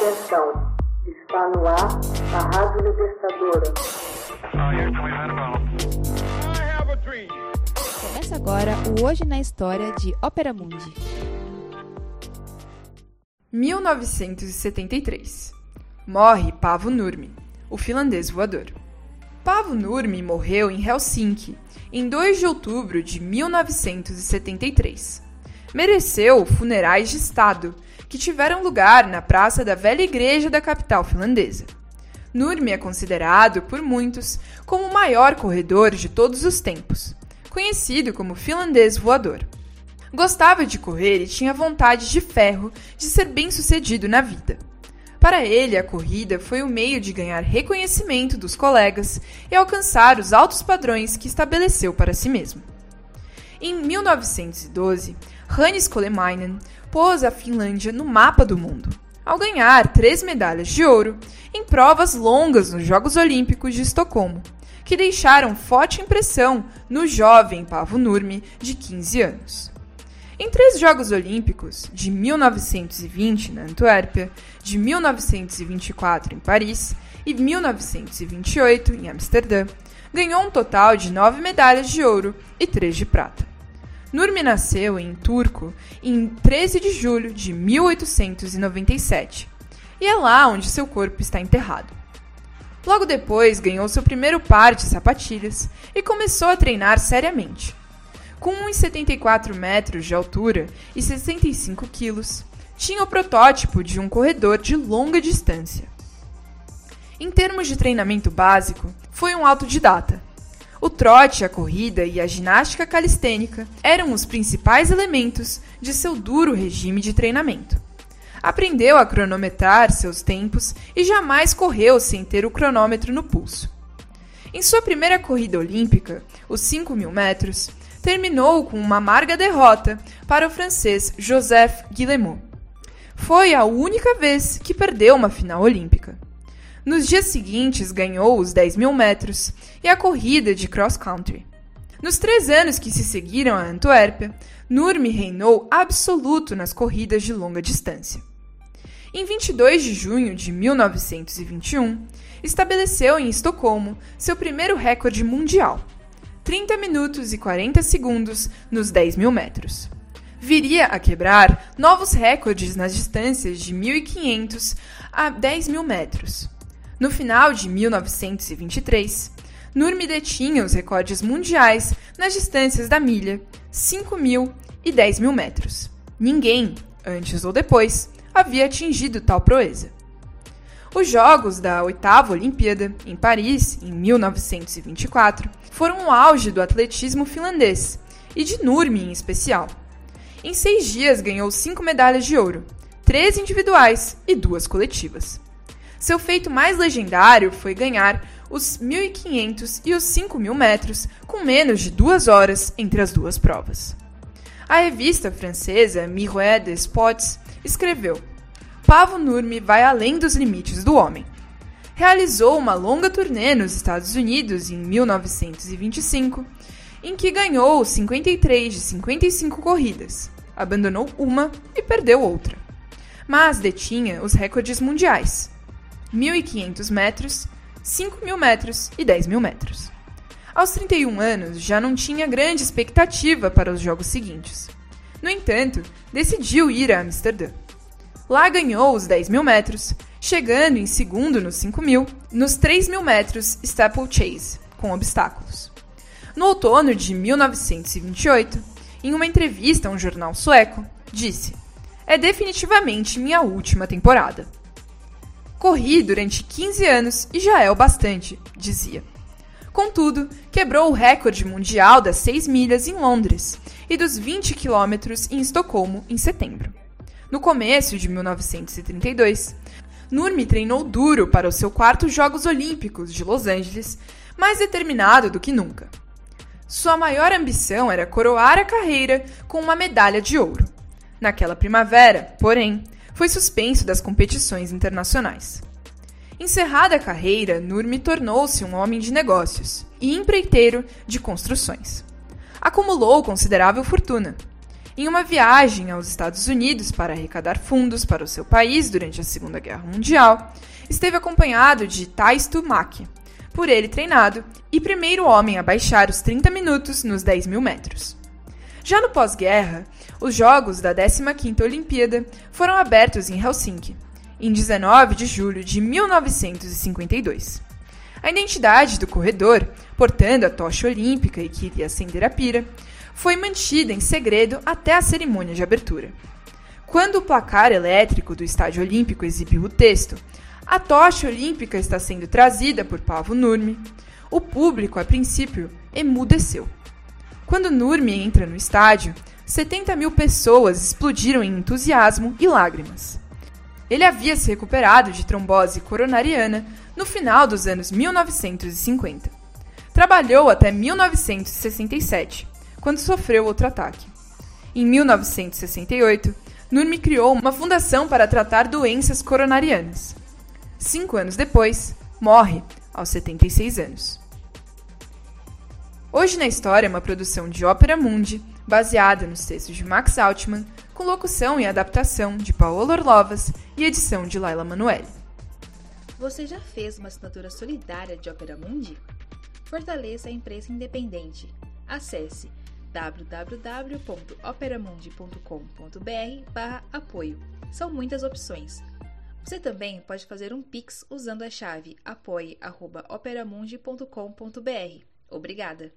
Atenção, está no ar a Rádio Libertadora. Começa agora o Hoje na História de Ópera Mundi. 1973. Morre Pavo Nurmi, o finlandês voador. Pavo Nurmi morreu em Helsinki em 2 de outubro de 1973. Mereceu funerais de Estado que tiveram lugar na praça da velha igreja da capital finlandesa. Nurmi é considerado por muitos como o maior corredor de todos os tempos, conhecido como finlandês voador. Gostava de correr e tinha vontade de ferro de ser bem-sucedido na vida. Para ele, a corrida foi o meio de ganhar reconhecimento dos colegas e alcançar os altos padrões que estabeleceu para si mesmo. Em 1912, Hannes Kolemainen pôs a Finlândia no mapa do mundo, ao ganhar três medalhas de ouro em provas longas nos Jogos Olímpicos de Estocolmo, que deixaram forte impressão no jovem Pavo Nurmi de 15 anos. Em três Jogos Olímpicos, de 1920 na Antuérpia, de 1924 em Paris e 1928 em Amsterdã, ganhou um total de nove medalhas de ouro e três de prata. Nurmi nasceu em Turco em 13 de julho de 1897 e é lá onde seu corpo está enterrado. Logo depois, ganhou seu primeiro par de sapatilhas e começou a treinar seriamente. Com 1,74 metros de altura e 65 quilos, tinha o protótipo de um corredor de longa distância. Em termos de treinamento básico, foi um autodidata o trote, a corrida e a ginástica calistênica eram os principais elementos de seu duro regime de treinamento. Aprendeu a cronometrar seus tempos e jamais correu sem ter o cronômetro no pulso. Em sua primeira corrida olímpica, os 5 mil metros, terminou com uma amarga derrota para o francês Joseph Guillemot. Foi a única vez que perdeu uma final olímpica. Nos dias seguintes, ganhou os 10 mil metros e a corrida de cross-country. Nos três anos que se seguiram a Antuérpia, Nurmi reinou absoluto nas corridas de longa distância. Em 22 de junho de 1921, estabeleceu em Estocolmo seu primeiro recorde mundial, 30 minutos e 40 segundos nos 10 mil metros. Viria a quebrar novos recordes nas distâncias de 1.500 a 10 mil metros. No final de 1923, Nurmi detinha os recordes mundiais nas distâncias da milha, 5 mil e 10 mil metros. Ninguém, antes ou depois, havia atingido tal proeza. Os Jogos da oitava Olimpíada, em Paris, em 1924, foram o auge do atletismo finlandês, e de Nurmi em especial. Em seis dias ganhou cinco medalhas de ouro, três individuais e duas coletivas. Seu feito mais legendário foi ganhar os 1.500 e os 5.000 metros com menos de duas horas entre as duas provas. A revista francesa Miroir des Sports escreveu: Pavo Nurmi vai além dos limites do homem. Realizou uma longa turnê nos Estados Unidos em 1925, em que ganhou 53 de 55 corridas, abandonou uma e perdeu outra. Mas detinha os recordes mundiais 1.500 metros, 5.000 metros e 10.000 metros. Aos 31 anos, já não tinha grande expectativa para os jogos seguintes. No entanto, decidiu ir a Amsterdã. Lá ganhou os 10 mil metros, chegando em segundo nos 5 mil, nos 3 mil metros steeplechase, com obstáculos. No outono de 1928, em uma entrevista a um jornal sueco, disse: É definitivamente minha última temporada. Corri durante 15 anos e já é o bastante, dizia. Contudo, quebrou o recorde mundial das 6 milhas em Londres e dos 20 quilômetros em Estocolmo em setembro. No começo de 1932, Nurmi treinou duro para o seu quarto Jogos Olímpicos de Los Angeles, mais determinado do que nunca. Sua maior ambição era coroar a carreira com uma medalha de ouro. Naquela primavera, porém, foi suspenso das competições internacionais. Encerrada a carreira, Nurmi tornou-se um homem de negócios e empreiteiro de construções. Acumulou considerável fortuna. Em uma viagem aos Estados Unidos para arrecadar fundos para o seu país durante a Segunda Guerra Mundial, esteve acompanhado de Taisto Maki, por ele treinado e primeiro homem a baixar os 30 minutos nos 10 mil metros. Já no pós-guerra, os Jogos da 15ª Olimpíada foram abertos em Helsinki, em 19 de julho de 1952. A identidade do corredor, portando a tocha olímpica e que iria acender a pira, foi mantida em segredo até a cerimônia de abertura. Quando o placar elétrico do Estádio Olímpico exibiu o texto A tocha olímpica está sendo trazida por Pavo Nurmi, o público, a princípio, emudeceu. Quando Nurmi entra no estádio, 70 mil pessoas explodiram em entusiasmo e lágrimas. Ele havia se recuperado de trombose coronariana no final dos anos 1950. Trabalhou até 1967 quando sofreu outro ataque. Em 1968, Nurmi criou uma fundação para tratar doenças coronarianas. Cinco anos depois, morre aos 76 anos. Hoje na História é uma produção de Ópera Mundi, baseada nos textos de Max Altman, com locução e adaptação de Paola Orlovas e edição de Laila Manoeli. Você já fez uma assinatura solidária de Ópera Mundi? Fortaleça a imprensa independente. Acesse www.operamundi.com.br/apoio. São muitas opções. Você também pode fazer um Pix usando a chave apoie.operamundi.com.br. Obrigada!